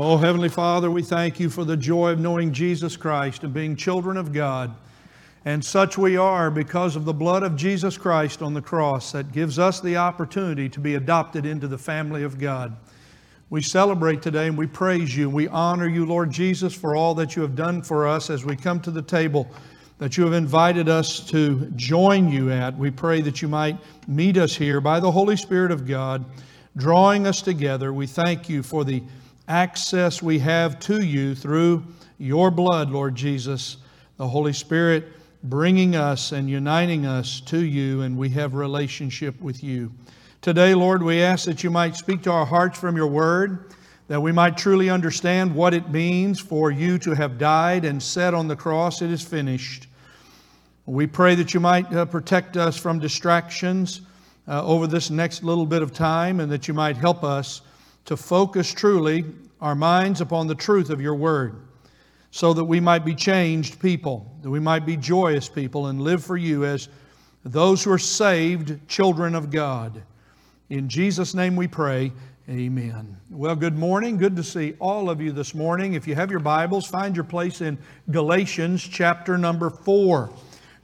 Oh, Heavenly Father, we thank you for the joy of knowing Jesus Christ and being children of God. And such we are because of the blood of Jesus Christ on the cross that gives us the opportunity to be adopted into the family of God. We celebrate today and we praise you. We honor you, Lord Jesus, for all that you have done for us as we come to the table that you have invited us to join you at. We pray that you might meet us here by the Holy Spirit of God, drawing us together. We thank you for the access we have to you through your blood, Lord Jesus, the Holy Spirit bringing us and uniting us to you, and we have relationship with you. Today, Lord, we ask that you might speak to our hearts from your word, that we might truly understand what it means for you to have died and said on the cross, It is finished. We pray that you might uh, protect us from distractions uh, over this next little bit of time and that you might help us to focus truly our minds upon the truth of your word so that we might be changed people, that we might be joyous people and live for you as those who are saved children of God. In Jesus' name we pray. Amen. Well, good morning. Good to see all of you this morning. If you have your Bibles, find your place in Galatians chapter number 4.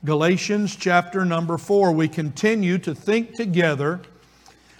Galatians chapter number 4. We continue to think together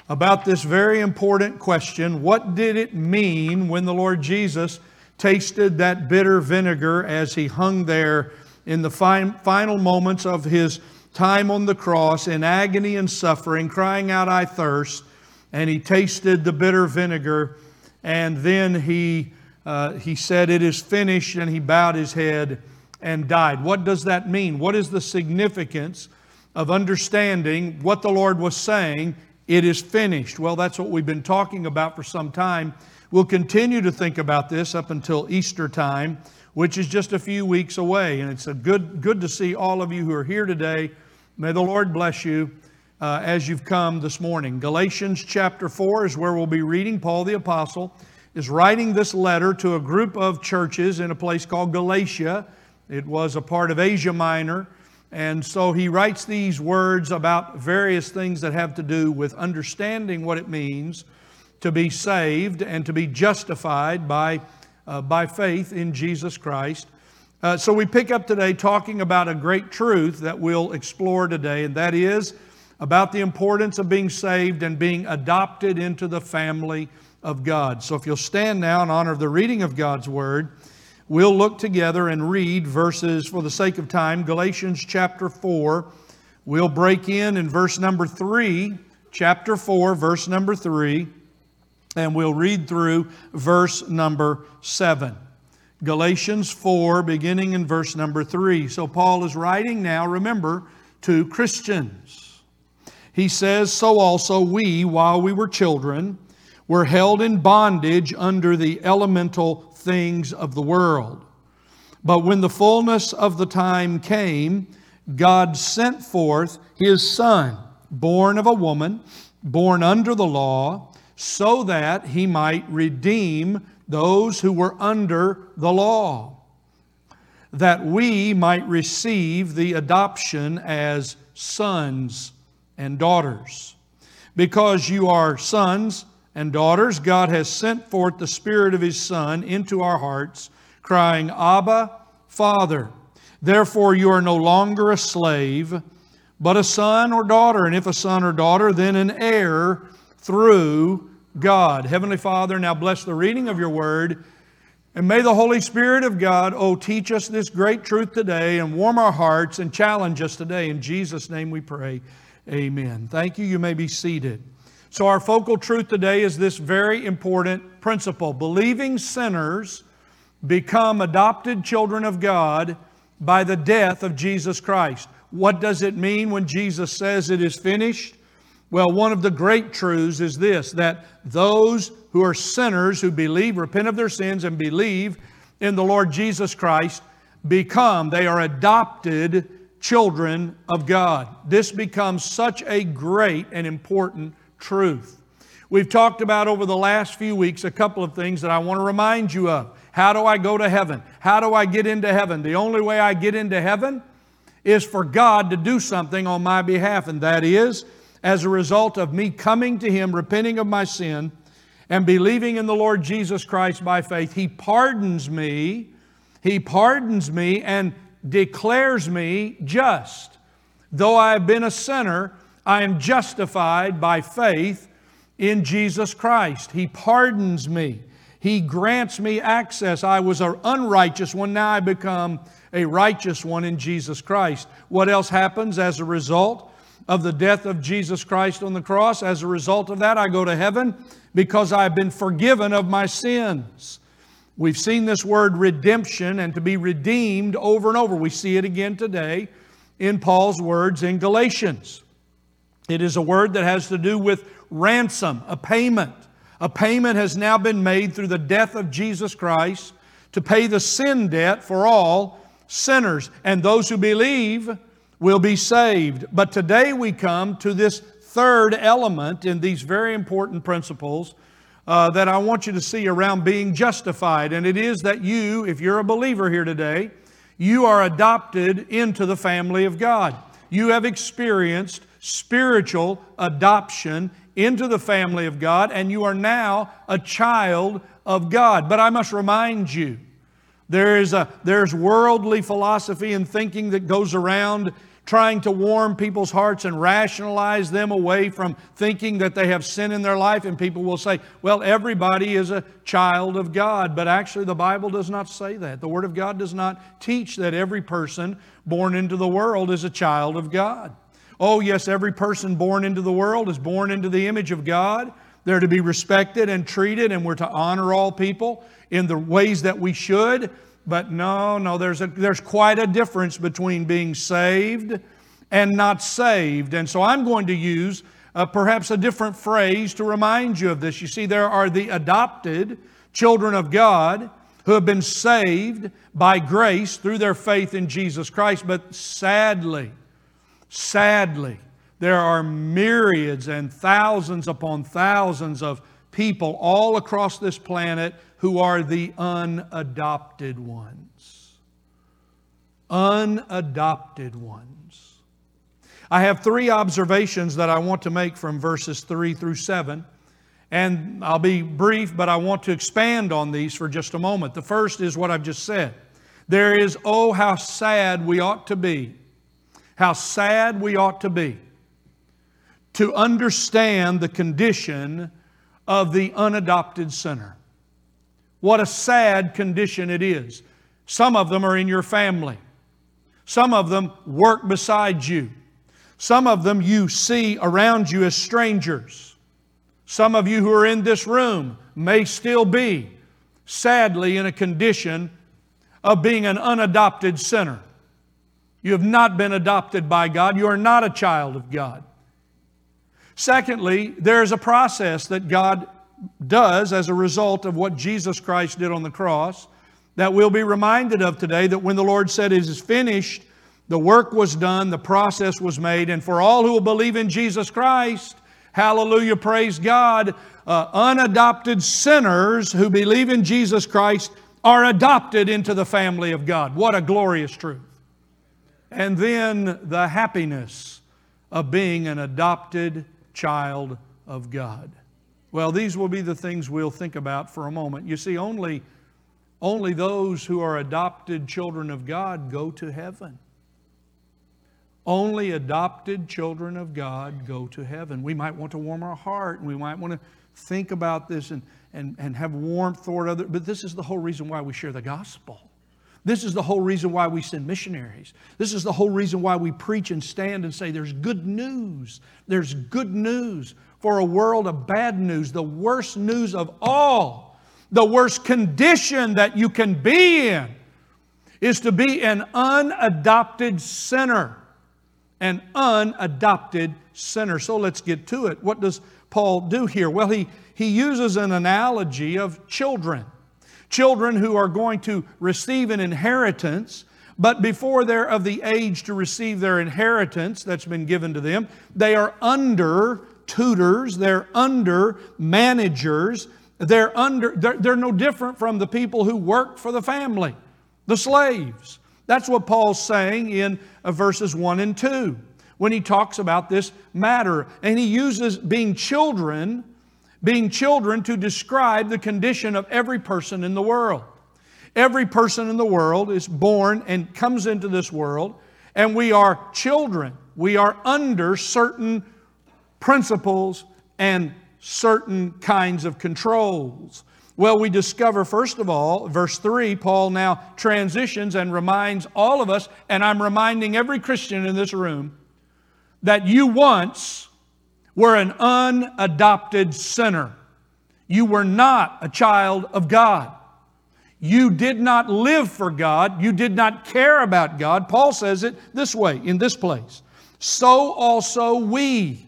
about this very important question what did it mean when the Lord Jesus tasted that bitter vinegar as he hung there in the final moments of his time on the cross in agony and suffering, crying out, I thirst? And he tasted the bitter vinegar, and then he, uh, he said, It is finished, and he bowed his head and died. What does that mean? What is the significance of understanding what the Lord was saying it is finished. Well, that's what we've been talking about for some time. We'll continue to think about this up until Easter time, which is just a few weeks away. And it's a good, good to see all of you who are here today. May the Lord bless you uh, as you've come this morning. Galatians chapter 4 is where we'll be reading. Paul the Apostle is writing this letter to a group of churches in a place called Galatia. It was a part of Asia Minor. And so he writes these words about various things that have to do with understanding what it means to be saved and to be justified by, uh, by faith in Jesus Christ. Uh, so we pick up today talking about a great truth that we'll explore today, and that is about the importance of being saved and being adopted into the family of God. So if you'll stand now in honor of the reading of God's Word, We'll look together and read verses, for the sake of time, Galatians chapter 4. We'll break in in verse number 3, chapter 4, verse number 3, and we'll read through verse number 7. Galatians 4, beginning in verse number 3. So Paul is writing now, remember, to Christians. He says, So also we, while we were children, were held in bondage under the elemental things of the world. But when the fullness of the time came, God sent forth His Son, born of a woman, born under the law, so that He might redeem those who were under the law, that we might receive the adoption as sons and daughters. Because you are sons, and daughters, God has sent forth the Spirit of His Son into our hearts, crying, Abba, Father. Therefore, you are no longer a slave, but a son or daughter. And if a son or daughter, then an heir through God. Heavenly Father, now bless the reading of your word. And may the Holy Spirit of God, oh, teach us this great truth today and warm our hearts and challenge us today. In Jesus' name we pray. Amen. Thank you. You may be seated. So, our focal truth today is this very important principle believing sinners become adopted children of God by the death of Jesus Christ. What does it mean when Jesus says it is finished? Well, one of the great truths is this that those who are sinners who believe, repent of their sins, and believe in the Lord Jesus Christ become, they are adopted children of God. This becomes such a great and important truth. We've talked about over the last few weeks a couple of things that I want to remind you of. How do I go to heaven? How do I get into heaven? The only way I get into heaven is for God to do something on my behalf, and that is as a result of me coming to Him, repenting of my sin, and believing in the Lord Jesus Christ by faith, He pardons me. He pardons me and declares me just. Though I have been a sinner, I am justified by faith in Jesus Christ. He pardons me. He grants me access. I was an unrighteous one, now I become a righteous one in Jesus Christ. What else happens as a result of the death of Jesus Christ on the cross? As a result of that, I go to heaven because I've been forgiven of my sins. We've seen this word redemption and to be redeemed over and over. We see it again today in Paul's words in Galatians. It is a word that has to do with ransom, a payment. A payment has now been made through the death of Jesus Christ to pay the sin debt for all sinners. And those who believe will be saved. But today we come to this third element in these very important principles uh, that I want you to see around being justified. And it is that you, if you're a believer here today, you are adopted into the family of God. You have experienced spiritual adoption into the family of God, and you are now a child of God. But I must remind you, there is a, there's worldly philosophy and thinking that goes around trying to warm people's hearts and rationalize them away from thinking that they have sin in their life. And people will say, well, everybody is a child of God. But actually, the Bible does not say that. The Word of God does not teach that every person born into the world is a child of God. Oh, yes, every person born into the world is born into the image of God. They're to be respected and treated, and we're to honor all people in the ways that we should. But no, no, there's, a, there's quite a difference between being saved and not saved. And so I'm going to use uh, perhaps a different phrase to remind you of this. You see, there are the adopted children of God who have been saved by grace through their faith in Jesus Christ, but sadly, sadly, there are myriads and thousands upon thousands of people all across this planet who are the unadopted ones. Unadopted ones. I have three observations that I want to make from verses 3 through 7. And I'll be brief, but I want to expand on these for just a moment. The first is what I've just said. There is, oh, how sad we ought to be. How sad we ought to be to understand the condition of the unadopted sinner. What a sad condition it is. Some of them are in your family. Some of them work beside you. Some of them you see around you as strangers. Some of you who are in this room may still be, sadly, in a condition of being an unadopted sinner. You have not been adopted by God. You are not a child of God. Secondly, there is a process that God does as a result of what Jesus Christ did on the cross that we'll be reminded of today that when the Lord said it is finished, the work was done, the process was made, and for all who will believe in Jesus Christ, hallelujah, praise God, uh, unadopted sinners who believe in Jesus Christ are adopted into the family of God. What a glorious truth. And then the happiness of being an adopted child of God. Well, these will be the things we'll think about for a moment. You see, only, only those who are adopted children of God go to heaven. Only adopted children of God go to heaven. We might want to warm our heart and we might want to think about this and, and, and have warmth toward others, but this is the whole reason why we share the gospel. This is the whole reason why we send missionaries. This is the whole reason why we preach and stand and say there's good news. There's good news for a world of bad news, the worst news of all, the worst condition that you can be in is to be an unadopted sinner. An unadopted sinner. So let's get to it. What does Paul do here? Well, he, he uses an analogy of children. Children who are going to receive an inheritance, but before they're of the age to receive their inheritance that's been given to them, they are under tutors, they're under managers, they're under they're, they're no different from the people who work for the family, the slaves. That's what Paul's saying in uh, verses 1 and 2 when he talks about this matter. And he uses being children, being children to describe the condition of every person in the world. Every person in the world is born and comes into this world, and we are children. We are under certain principles and certain kinds of controls. Well, we discover, first of all, verse 3, Paul now transitions and reminds all of us, and I'm reminding every Christian in this room, that you once were an unadopted sinner. You were not a child of God. You did not live for God. You did not care about God. Paul says it this way in this place. So also we.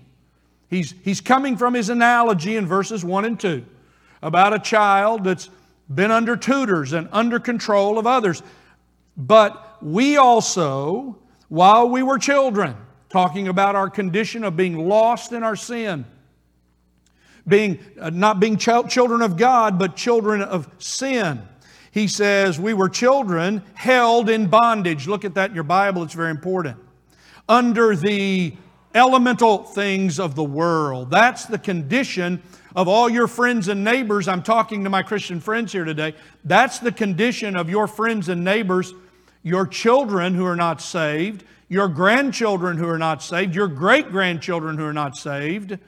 He's, he's coming from his analogy in verses 1 and 2 about a child that's been under tutors and under control of others. But we also, while we were children, talking about our condition of being lost in our sin, being uh, not being ch- children of God, but children of sin. He says, We were children held in bondage. Look at that in your Bible, it's very important. Under the elemental things of the world. That's the condition of all your friends and neighbors. I'm talking to my Christian friends here today. That's the condition of your friends and neighbors, your children who are not saved, your grandchildren who are not saved, your great grandchildren who are not saved.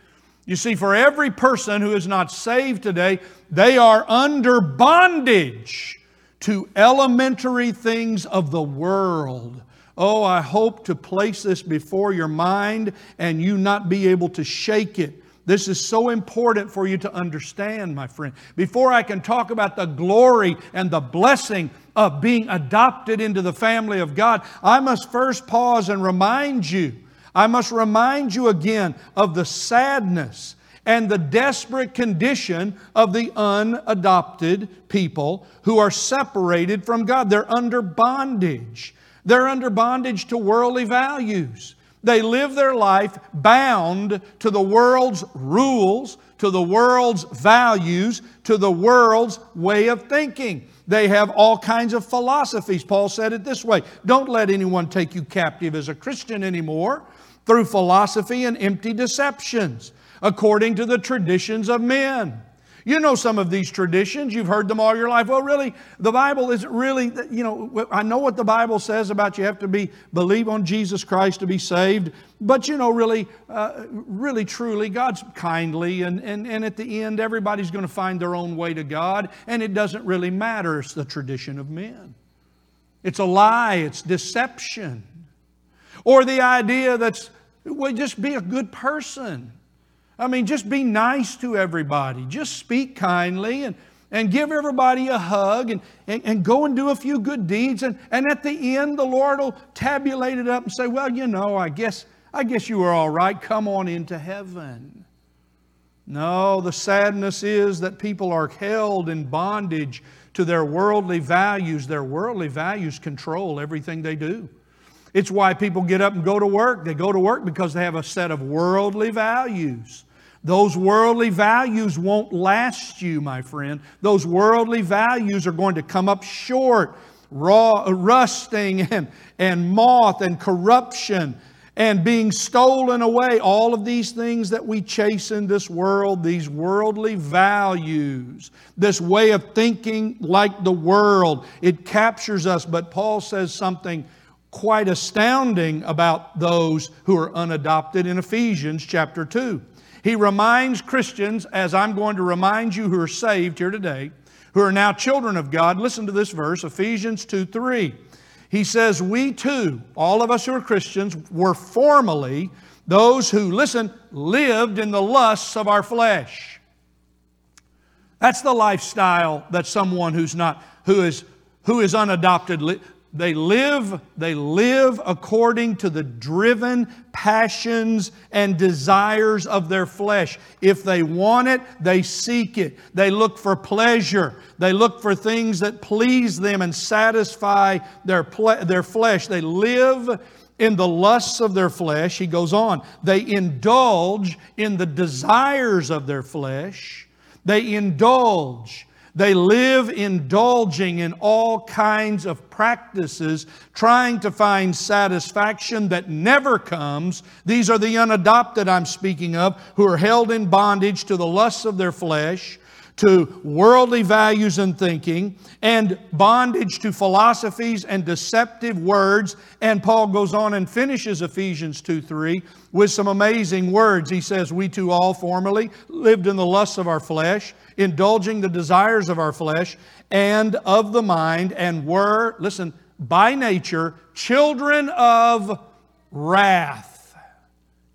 You see, for every person who is not saved today, they are under bondage to elementary things of the world. Oh, I hope to place this before your mind and you not be able to shake it. This is so important for you to understand, my friend. Before I can talk about the glory and the blessing of being adopted into the family of God, I must first pause and remind you. I must remind you again of the sadness and the desperate condition of the unadopted people who are separated from God. They're under bondage. They're under bondage to worldly values. They live their life bound to the world's rules, to the world's values, to the world's way of thinking. They have all kinds of philosophies. Paul said it this way Don't let anyone take you captive as a Christian anymore through philosophy and empty deceptions, according to the traditions of men. You know some of these traditions, you've heard them all your life. Well, really, the Bible isn't really, you know, I know what the Bible says about you have to be, believe on Jesus Christ to be saved, but you know, really, uh, really, truly, God's kindly, and, and, and at the end, everybody's going to find their own way to God, and it doesn't really matter. It's the tradition of men. It's a lie, it's deception. Or the idea that's, well, just be a good person. I mean, just be nice to everybody. Just speak kindly and, and give everybody a hug and, and, and go and do a few good deeds. And, and at the end, the Lord will tabulate it up and say, Well, you know, I guess, I guess you were all right. Come on into heaven. No, the sadness is that people are held in bondage to their worldly values. Their worldly values control everything they do. It's why people get up and go to work. They go to work because they have a set of worldly values. Those worldly values won't last you, my friend. Those worldly values are going to come up short. Raw, uh, rusting and, and moth and corruption and being stolen away. All of these things that we chase in this world, these worldly values, this way of thinking like the world, it captures us. But Paul says something quite astounding about those who are unadopted in Ephesians chapter 2. He reminds Christians, as I'm going to remind you who are saved here today, who are now children of God. Listen to this verse, Ephesians 2 3. He says, We too, all of us who are Christians, were formerly those who, listen, lived in the lusts of our flesh. That's the lifestyle that someone who's not, who is, who is unadopted they live, they live according to the driven passions and desires of their flesh. If they want it, they seek it. They look for pleasure. They look for things that please them and satisfy their, ple- their flesh. They live in the lusts of their flesh. He goes on. They indulge in the desires of their flesh. They indulge They live indulging in all kinds of practices, trying to find satisfaction that never comes. These are the unadopted I'm speaking of, who are held in bondage to the lusts of their flesh, to worldly values and thinking, and bondage to philosophies and deceptive words. And Paul goes on and finishes Ephesians 2 3 with some amazing words. He says, We too all formerly lived in the lusts of our flesh, indulging the desires of our flesh and of the mind, and were, listen, by nature, children of wrath,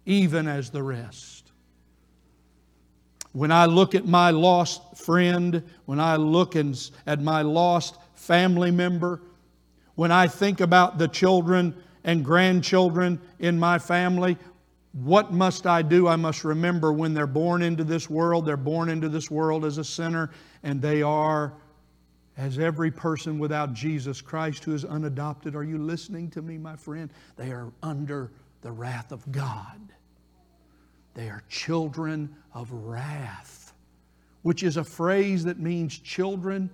even as the rest. When I look at my lost friend, when I look at my lost family member, when I think about the children and grandchildren in my family, what must I do? I must remember when they're born into this world, they're born into this world as a sinner, and they are, as every person without Jesus Christ who is unadopted. Are you listening to me, my friend? They are under the wrath of God. They are children of wrath, which is a phrase that means children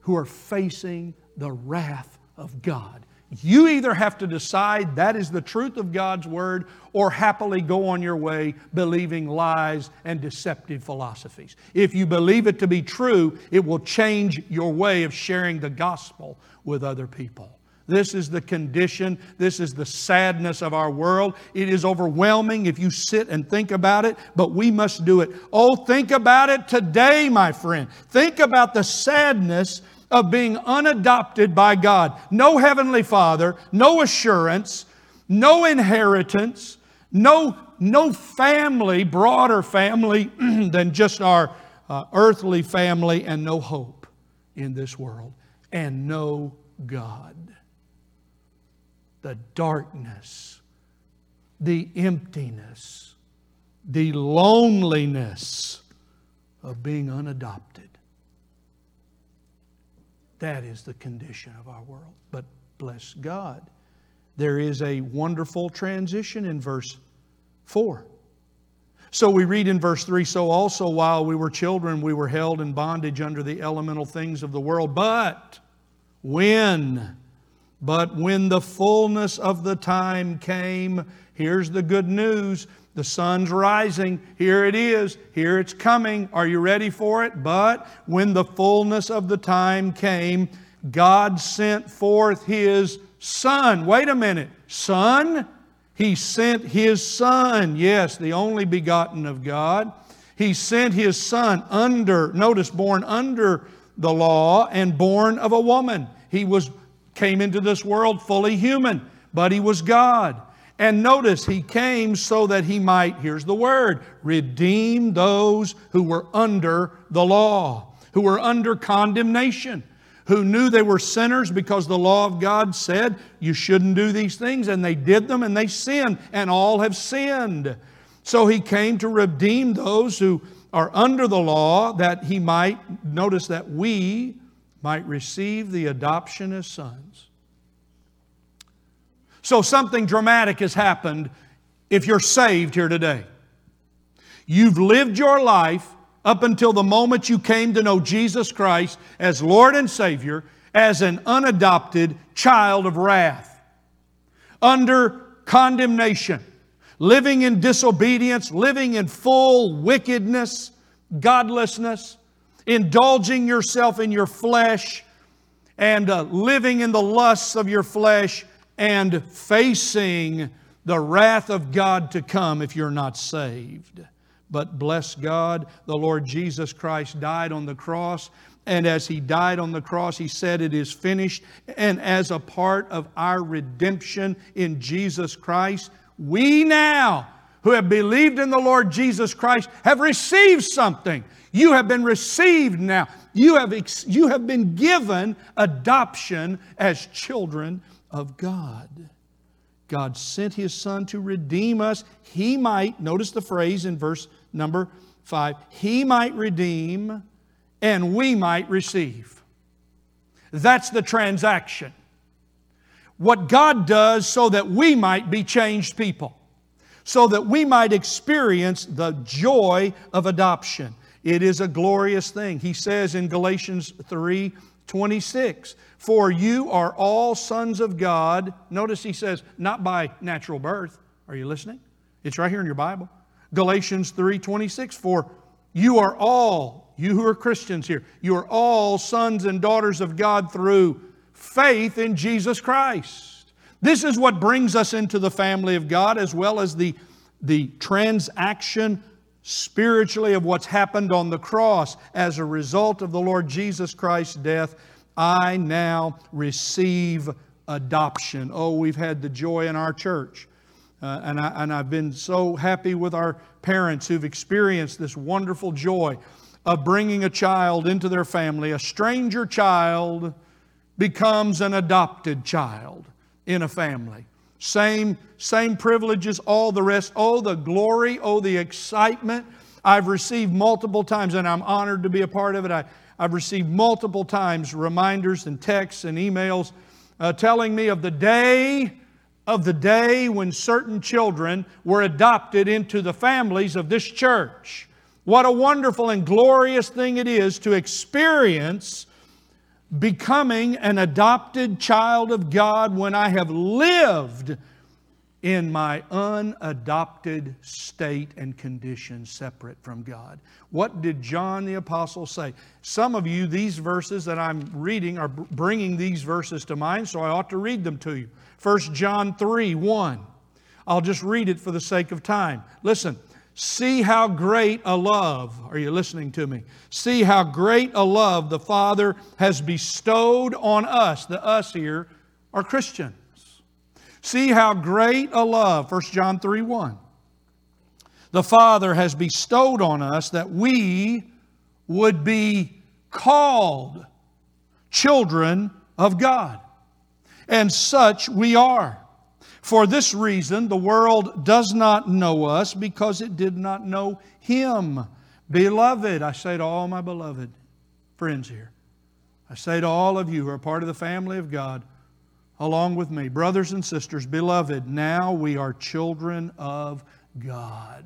who are facing the wrath of God. You either have to decide that is the truth of God's Word or happily go on your way believing lies and deceptive philosophies. If you believe it to be true, it will change your way of sharing the gospel with other people. This is the condition. This is the sadness of our world. It is overwhelming if you sit and think about it, but we must do it. Oh, think about it today, my friend. Think about the sadness of being unadopted by God. No heavenly Father, no assurance, no inheritance, no, no family, broader family than just our uh, earthly family, and no hope in this world, and no God the darkness, the emptiness, the loneliness of being unadopted. That is the condition of our world. But bless God, there is a wonderful transition in verse 4. So we read in verse 3 So also while we were children, we were held in bondage under the elemental things of the world. But when but when the fullness of the time came, here's the good news. The sun's rising. Here it is. Here it's coming. Are you ready for it? But when the fullness of the time came, God sent forth His Son. Wait a minute. Son? He sent His Son. Yes, the only begotten of God. He sent His Son under, notice, born under the law and born of a woman. He was came into this world fully human, but he was God. And notice, he came so that he might, here's the word, redeem those who were under the law, who were under condemnation, who knew they were sinners because the law of God said you shouldn't do these things, and they did them and they sinned, and all have sinned. So he came to redeem those who are under the law that he might, notice that we, might receive the adoption as sons. So, something dramatic has happened if you're saved here today. You've lived your life up until the moment you came to know Jesus Christ as Lord and Savior as an unadopted child of wrath, under condemnation, living in disobedience, living in full wickedness, godlessness indulging yourself in your flesh and uh, living in the lusts of your flesh and facing the wrath of God to come if you're not saved. But bless God, the Lord Jesus Christ died on the cross. And as He died on the cross, He said, It is finished. And as a part of our redemption in Jesus Christ, we now, who have believed in the Lord Jesus Christ, have received something. You have been received now. You have, ex- you have been given adoption as children of God. God sent His Son to redeem us. He might, notice the phrase in verse number five, He might redeem and we might receive. That's the transaction. What God does so that we might be changed people, so that we might experience the joy of adoption. It is a glorious thing. He says in Galatians 3 26, For you are all sons of God. Notice he says, not by natural birth. Are you listening? It's right here in your Bible. Galatians 3 26, For you are all, you who are Christians here, you are all sons and daughters of God through faith in Jesus Christ. This is what brings us into the family of God as well as the, the transaction spiritually of what's happened on the cross as a result of the Lord Jesus Christ's death. I now receive adoption. Oh, we've had the joy in our church. Uh, and, I, and I've been so happy with our parents who've experienced this wonderful joy of bringing a child into their family. A stranger child becomes an adopted child in a family. Same, same privileges, all the rest. Oh, the glory, oh, the excitement. I've received multiple times, and I'm honored to be a part of it. I, I've received multiple times reminders and texts and emails uh, telling me of the day of the day when certain children were adopted into the families of this church. What a wonderful and glorious thing it is to experience becoming an adopted child of God when I have lived in my unadopted state and condition separate from God. What did John the Apostle say? Some of you, these verses that I'm reading are bringing these verses to mind, so I ought to read them to you. 1 John 3 1. I'll just read it for the sake of time. Listen, See how great a love, are you listening to me? See how great a love the Father has bestowed on us. The us here are Christians. See how great a love, 1 John 3 1. The Father has bestowed on us that we would be called children of God. And such we are. For this reason, the world does not know us because it did not know Him. Beloved, I say to all my beloved friends here, I say to all of you who are part of the family of God, along with me, brothers and sisters, beloved, now we are children of God.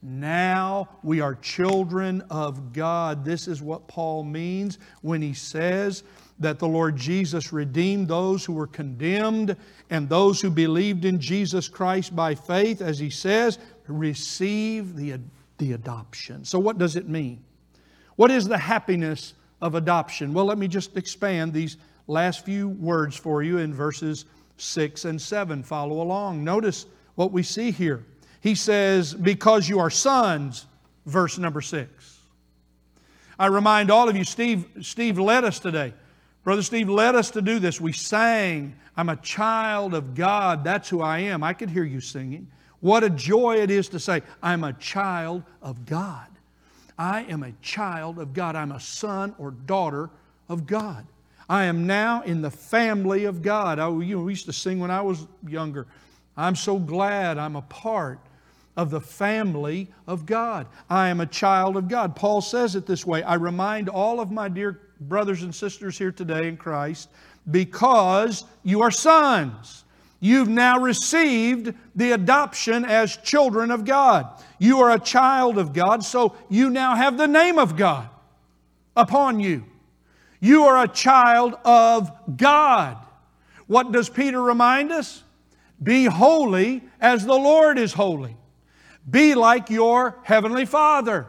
Now we are children of God. This is what Paul means when he says that the Lord Jesus redeemed those who were condemned and those who believed in Jesus Christ by faith, as he says, receive the, the adoption. So, what does it mean? What is the happiness of adoption? Well, let me just expand these last few words for you in verses 6 and 7. Follow along. Notice what we see here. He says, Because you are sons, verse number 6. I remind all of you, Steve, Steve led us today. Brother Steve led us to do this. We sang, I'm a child of God. That's who I am. I could hear you singing. What a joy it is to say, I'm a child of God. I am a child of God. I'm a son or daughter of God. I am now in the family of God. I, you know, we used to sing when I was younger. I'm so glad I'm a part of the family of God. I am a child of God. Paul says it this way I remind all of my dear brothers and sisters here today in Christ because you are sons. You've now received the adoption as children of God. You are a child of God, so you now have the name of God upon you. You are a child of God. What does Peter remind us? Be holy as the Lord is holy. Be like your heavenly Father.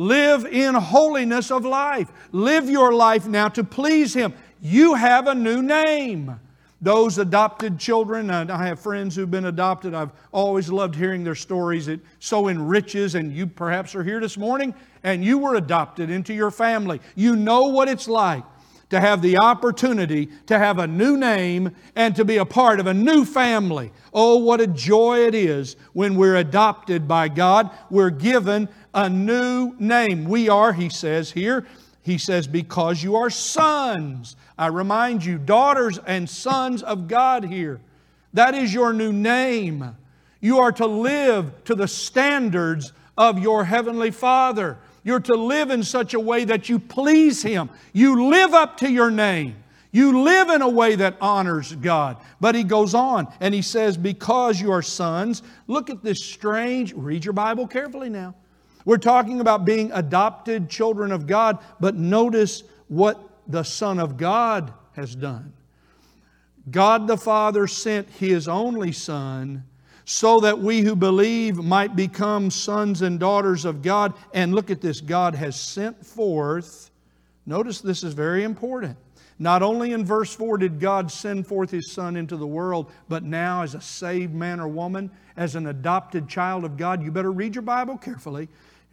Live in holiness of life. Live your life now to please Him. You have a new name. Those adopted children, and I have friends who've been adopted. I've always loved hearing their stories. It so enriches, and you perhaps are here this morning and you were adopted into your family. You know what it's like to have the opportunity to have a new name and to be a part of a new family. Oh, what a joy it is when we're adopted by God. We're given a new name. We are, he says here, he says, because you are sons. I remind you, daughters and sons of God here. That is your new name. You are to live to the standards of your Heavenly Father. You're to live in such a way that you please Him. You live up to your name. You live in a way that honors God. But he goes on and he says, Because you are sons, look at this strange, read your Bible carefully now. We're talking about being adopted children of God, but notice what the Son of God has done. God the Father sent His only Son so that we who believe might become sons and daughters of God. And look at this God has sent forth, notice this is very important. Not only in verse 4 did God send forth His Son into the world, but now as a saved man or woman, as an adopted child of God, you better read your Bible carefully.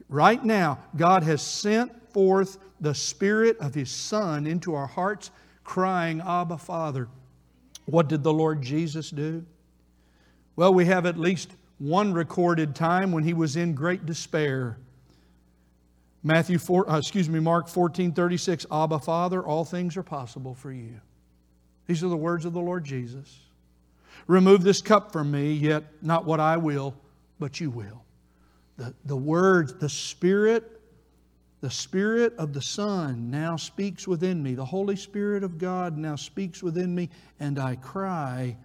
Right now, God has sent forth the Spirit of His Son into our hearts, crying, Abba, Father. What did the Lord Jesus do? Well, we have at least one recorded time when he was in great despair. Matthew 4, uh, excuse me, Mark 14, 36, Abba, Father, all things are possible for you. These are the words of the Lord Jesus. Remove this cup from me, yet not what I will, but you will. The, the words, the Spirit the Spirit of the Son now speaks within me. The Holy Spirit of God now speaks within me, and I cry,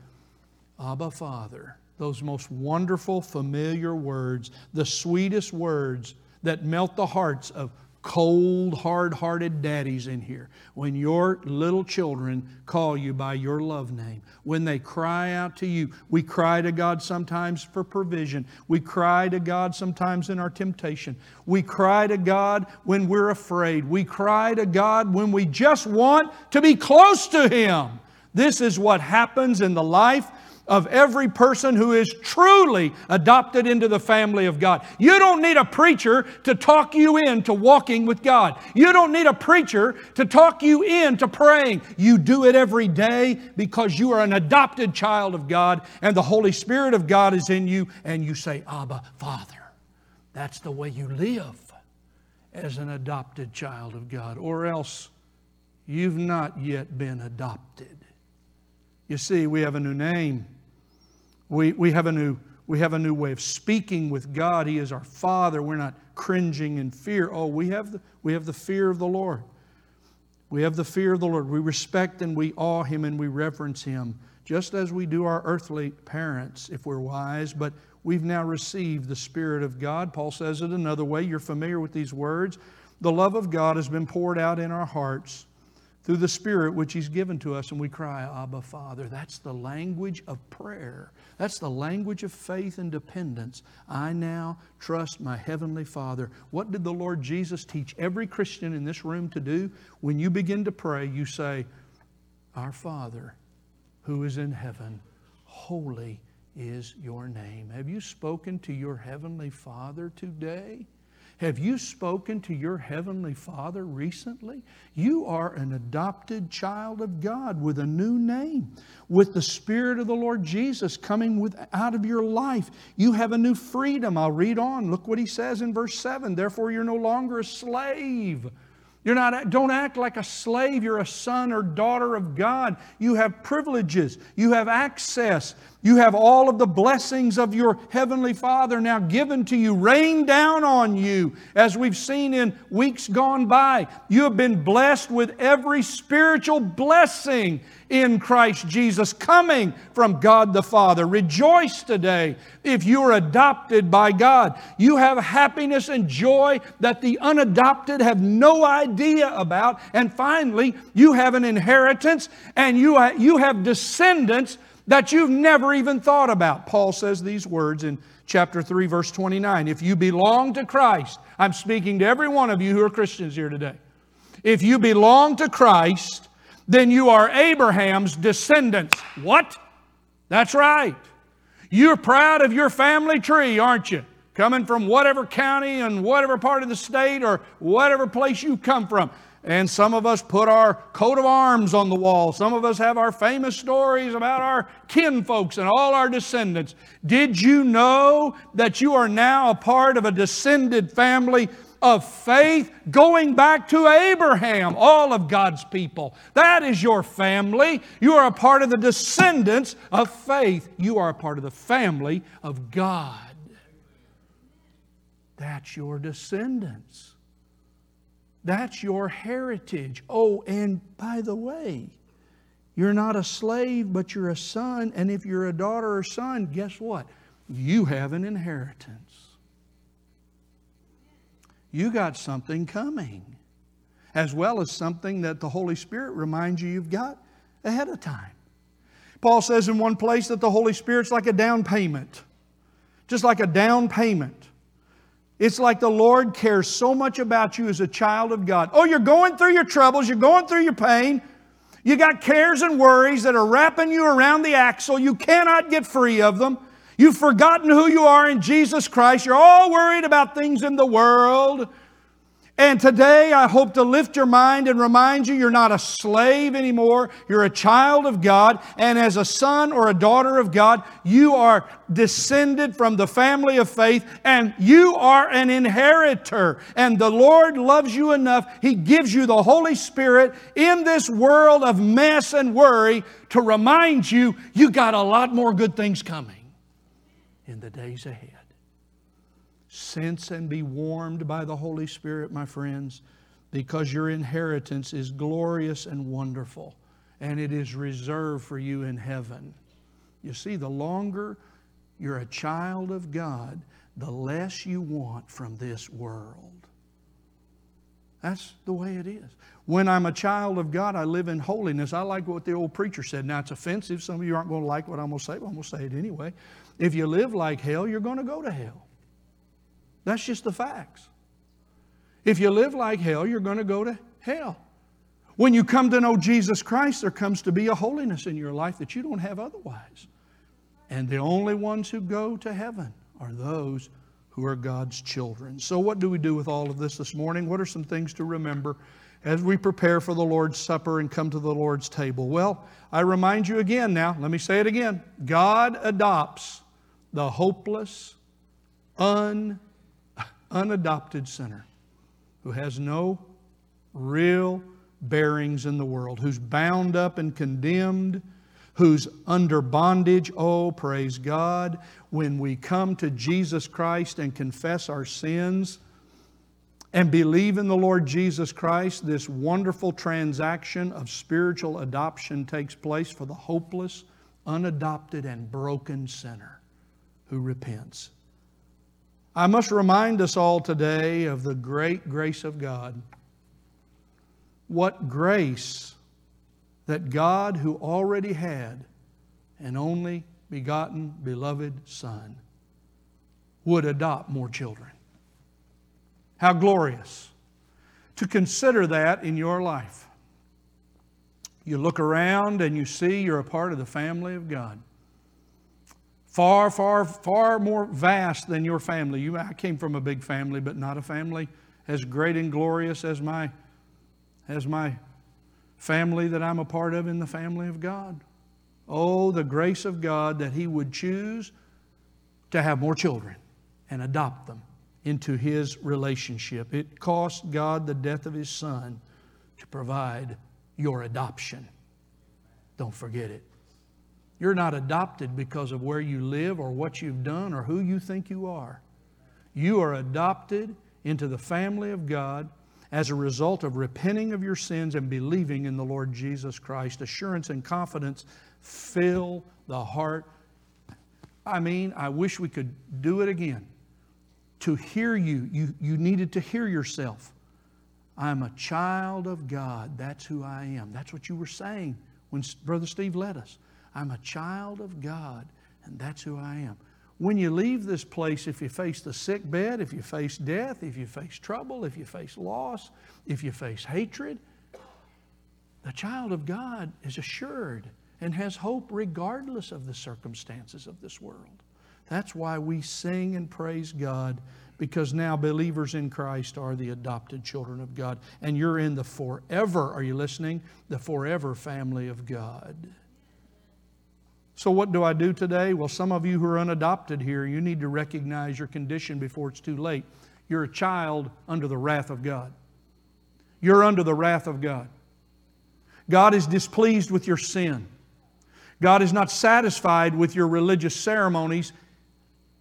Abba, Father. Those most wonderful, familiar words, the sweetest words that melt the hearts of cold, hard hearted daddies in here, when your little children call you by your love name, when they cry out to you, we cry to God sometimes for provision. We cry to God sometimes in our temptation. We cry to God when we're afraid. We cry to God when we just want to be close to Him. This is what happens in the life of every person who is truly adopted into the family of God. You don't need a preacher to talk you into walking with God. You don't need a preacher to talk you into praying. You do it every day because you are an adopted child of God and the Holy Spirit of God is in you and you say, Abba, Father. That's the way you live as an adopted child of God, or else you've not yet been adopted. You see, we have a new name. We, we, have a new, we have a new way of speaking with God. He is our Father. We're not cringing in fear. Oh, we have the, we have the fear of the Lord. We have the fear of the Lord. We respect and we awe Him and we reverence Him, just as we do our earthly parents, if we're wise. But we've now received the Spirit of God. Paul says it another way. You're familiar with these words. The love of God has been poured out in our hearts through the Spirit which He's given to us, and we cry, Abba, Father. That's the language of prayer. That's the language of faith and dependence. I now trust my Heavenly Father. What did the Lord Jesus teach every Christian in this room to do? When you begin to pray, you say, Our Father who is in heaven, holy is your name. Have you spoken to your Heavenly Father today? Have you spoken to your Heavenly Father recently? You are an adopted child of God with a new name, with the Spirit of the Lord Jesus coming with, out of your life. You have a new freedom. I'll read on. Look what he says in verse 7 Therefore, you're no longer a slave you're not, don't act like a slave. You're a son or daughter of God. You have privileges. You have access. You have all of the blessings of your Heavenly Father now given to you, rain down on you, as we've seen in weeks gone by. You have been blessed with every spiritual blessing in Christ Jesus coming from God the Father. Rejoice today if you're adopted by God. You have happiness and joy that the unadopted have no idea about. And finally, you have an inheritance and you, you have descendants that you've never even thought about. Paul says these words in chapter 3, verse 29. If you belong to Christ, I'm speaking to every one of you who are Christians here today. If you belong to Christ, then you are Abraham's descendants. What? That's right. You're proud of your family tree, aren't you? Coming from whatever county and whatever part of the state or whatever place you come from. And some of us put our coat of arms on the wall. Some of us have our famous stories about our kinfolks and all our descendants. Did you know that you are now a part of a descended family of faith going back to Abraham, all of God's people. That is your family. You are a part of the descendants of faith. You are a part of the family of God. That's your descendants. That's your heritage. Oh, and by the way, you're not a slave, but you're a son. And if you're a daughter or son, guess what? You have an inheritance. you got something coming, as well as something that the Holy Spirit reminds you you've got ahead of time. Paul says in one place that the Holy Spirit's like a down payment, just like a down payment. It's like the Lord cares so much about you as a child of God. Oh, you're going through your troubles, you're going through your pain. You got cares and worries that are wrapping you around the axle. You cannot get free of them. You've forgotten who you are in Jesus Christ. You're all worried about things in the world. And today I hope to lift your mind and remind you you're not a slave anymore. You're a child of God. And as a son or a daughter of God, you are descended from the family of faith and you are an inheritor. And the Lord loves you enough. He gives you the Holy Spirit in this world of mess and worry to remind you you got a lot more good things coming in the days ahead. Sense and be warmed by the Holy Spirit, my friends, because your inheritance is glorious and wonderful, and it is reserved for you in heaven. You see, the longer you're a child of God, the less you want from this world. That's the way it is. When I'm a child of God, I live in holiness. I like what the old preacher said. Now, it's offensive. Some of you aren't going to like what I'm going to say, but I'm going to say it anyway. If you live like hell, you're going to go to hell. That's just the facts. If you live like hell, you're going to go to hell. When you come to know Jesus Christ, there comes to be a holiness in your life that you don't have otherwise. And the only ones who go to heaven are those who are God's children. So, what do we do with all of this this morning? What are some things to remember as we prepare for the Lord's Supper and come to the Lord's table? Well, I remind you again now, let me say it again God adopts the hopeless, un, unadopted sinner who has no real bearings in the world, who's bound up and condemned, who's under bondage. Oh, praise God. When we come to Jesus Christ and confess our sins and believe in the Lord Jesus Christ, this wonderful transaction of spiritual adoption takes place for the hopeless, unadopted, and broken sinner who repents. I must remind us all today of the great grace of God. What grace that God, who already had an only begotten, beloved Son, would adopt more children. How glorious to consider that in your life. You look around and you see you're a part of the family of God far, far, far more vast than your family. You, I came from a big family, but not a family as great and glorious as my, as my family that I'm a part of in the family of God. Oh, the grace of God that He would choose to have more children and adopt them into His relationship. It cost God the death of His Son to provide your adoption. Don't forget it. You're not adopted because of where you live or what you've done or who you think you are. You are adopted into the family of God as a result of repenting of your sins and believing in the Lord Jesus Christ. Assurance and confidence fill the heart. I mean, I wish we could do it again. To hear you, you, you needed to hear yourself. I'm a child of God. That's who I am. That's what you were saying when Brother Steve led us. I'm a child of God, and that's who I am. When you leave this place, if you face the sick bed, if you face death, if you face trouble, if you face loss, if you face hatred, the child of God is assured and has hope regardless of the circumstances of this world. That's why we sing and praise God because now believers in Christ are the adopted children of God. And you're in the forever, are you listening? The forever family of God. So, what do I do today? Well, some of you who are unadopted here, you need to recognize your condition before it's too late. You're a child under the wrath of God. You're under the wrath of God. God is displeased with your sin. God is not satisfied with your religious ceremonies.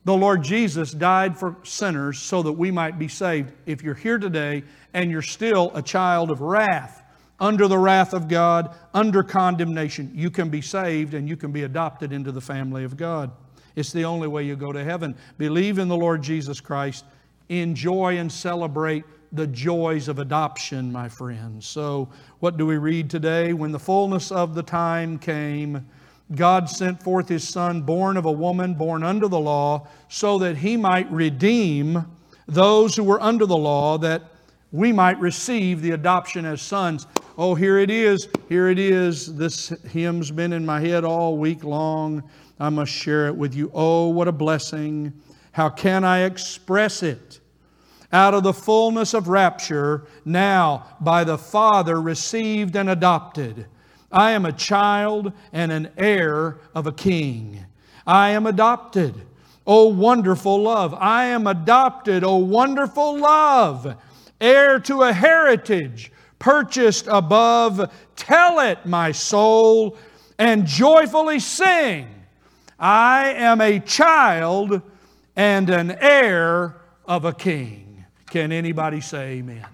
The Lord Jesus died for sinners so that we might be saved. If you're here today and you're still a child of wrath, under the wrath of God, under condemnation. You can be saved and you can be adopted into the family of God. It's the only way you go to heaven. Believe in the Lord Jesus Christ enjoy and celebrate the joys of adoption, my friends. So, what do we read today? When the fullness of the time came, God sent forth His Son, born of a woman, born under the law, so that He might redeem those who were under the law, that we might receive the adoption as sons. Oh, here it is. Here it is. This hymn's been in my head all week long. I must share it with you. Oh, what a blessing. How can I express it? Out of the fullness of rapture, now by the Father received and adopted. I am a child and an heir of a king. I am adopted. Oh, wonderful love. I am adopted. Oh, wonderful love. Heir to a heritage purchased above. Tell it, my soul, and joyfully sing. I am a child and an heir of a king. Can anybody say amen?